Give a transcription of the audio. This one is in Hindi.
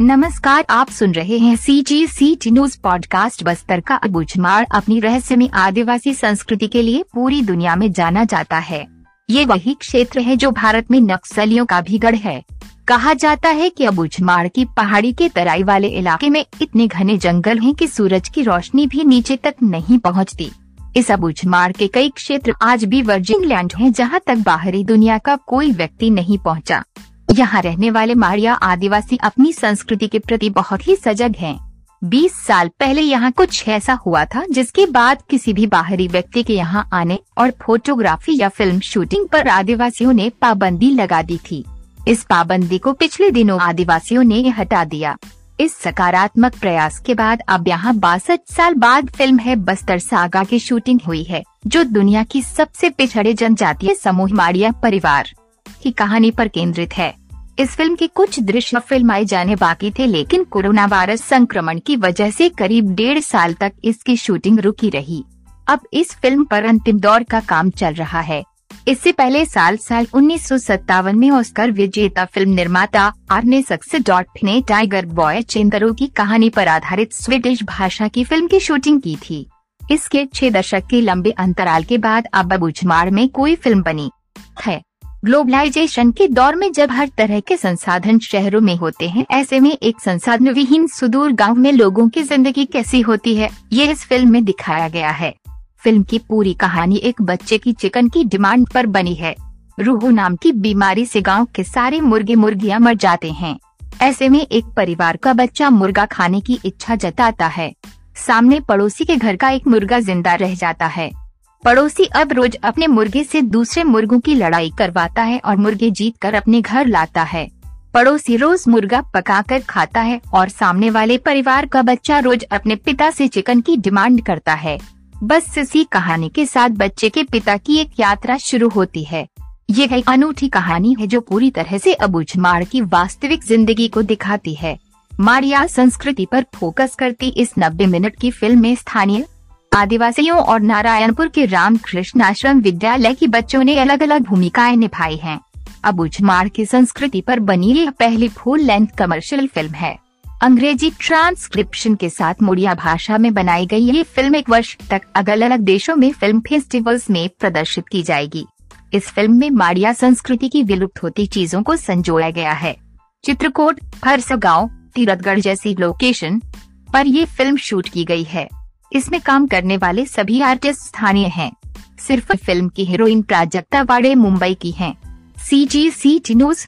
नमस्कार, आप सुन रहे हैं C G C T news podcast Bastar का अबूझमाड़ अपनी रहस्यमय आदिवासी संस्कृति के लिए पूरी दुनिया में जाना जाता है ये वही क्षेत्र है जो भारत में नक्सलियों का भी गढ़ है कहा जाता है कि अबूझमाड़ की पहाड़ी के तराई वाले इलाके में इतने घने जंगल हैं कि सूरज की रोशनी भी नीचे तक नहीं पहुँचती। इस अबूझमाड़ के कई क्षेत्र आज भी वर्जिन लैंड हैं जहाँ तक बाहरी दुनिया का कोई व्यक्ति नहीं पहुँचा। यहाँ रहने वाले माड़िया आदिवासी अपनी संस्कृति के प्रति बहुत ही सजग हैं। 20 साल पहले यहाँ कुछ ऐसा हुआ था, जिसके बाद किसी भी बाहरी व्यक्ति के यहाँ आने और फोटोग्राफी या फ़िल्म शूटिंग पर आदिवासियों ने पाबंदी लगा दी थी। इस पाबंदी को पिछले दिनों आदिवासियों ने हटा दिया। इस सकारात्मक प्रयास के बाद अब यहाँ बासठ साल बाद फ़िल्म है बस्तर सागा की शूटिंग हुई है, जो दुनिया की सबसे पिछड़े जनजातीय समूह माड़िया परिवार की कहानी पर केंद्रित है। इस फ़िल्म के कुछ दृश्य फिल्माए जाने बाकी थे, लेकिन कोरोना वायरस संक्रमण की वजह से करीब डेढ़ साल तक इसकी शूटिंग रुकी रही। अब इस फ़िल्म पर अंतिम दौर का काम चल रहा है। इससे पहले साल साल उन्नीस सौ सत्तावन में ऑस्कर विजेता, फ़िल्म निर्माता आर्ने सक्से डॉट ने टाइगर बॉय चेंदरो की कहानी पर आधारित स्वीडिश भाषा की फ़िल्म की शूटिंग की थी। इसके छह दशक के लंबे अंतराल के बाद अब अबुझमाड़ में कोई फ़िल्म बनी है। ग्लोबलाइजेशन के दौर में जब हर तरह के संसाधन शहरों में होते हैं, ऐसे में एक संसाधन विहीन सुदूर गाँव में लोगों की ज़िंदगी कैसी होती है ये इस फ़िल्म में दिखाया गया है। फ़िल्म की पूरी कहानी एक बच्चे की चिकन की डिमांड पर बनी है। रूहू नाम की बीमारी से गाँव के सारे मुर्गे मुर्गियाँ मर जाते हैं। ऐसे में एक परिवार का बच्चा मुर्गा खाने की इच्छा जताता है। सामने पड़ोसी के घर का एक मुर्गा ज़िंदा रह जाता है। पड़ोसी अब रोज अपने मुर्गे से दूसरे मुर्गों की लड़ाई करवाता है और मुर्गे जीत कर अपने घर लाता है। पड़ोसी रोज मुर्गा पकाकर खाता है और सामने वाले परिवार का बच्चा रोज अपने पिता से चिकन की डिमांड करता है। बस इसी कहानी के साथ बच्चे के पिता की एक यात्रा शुरू होती है। ये एक अनूठी कहानी है जो पूरी तरह से अबूझमाड़ की वास्तविक ज़िंदगी को दिखाती है। मारिया संस्कृति पर फोकस करती इस 90 मिनट की फ़िल्म में स्थानीय आदिवासियों और नारायणपुर के रामकृष्ण आश्रम विद्यालय की बच्चों ने अलग अलग भूमिकाएँ निभाई हैं। अब उजमाड़ की संस्कृति पर बनी यह पहली फुल लेंथ कमर्शियल फ़िल्म है। अंग्रेज़ी ट्रांसक्रिप्शन के साथ मुड़िया भाषा में बनाई गई ये फ़िल्म एक वर्ष तक अलग अलग देशों में फ़िल्म फेस्टिवल्स में प्रदर्शित की जाएगी। इस फ़िल्म में माड़िया संस्कृति की विलुप्त होती चीज़ों को संजोया गया है। चित्रकूट हरसगांव तीरथगढ़ जैसी लोकेशन पर ये फ़िल्म शूट की गई है। इसमें काम करने वाले सभी आर्टिस्ट स्थानीय हैं। सिर्फ़ फ़िल्म की हीरोइन प्राजक्ता वाड़े मुंबई की हैं। C G C T news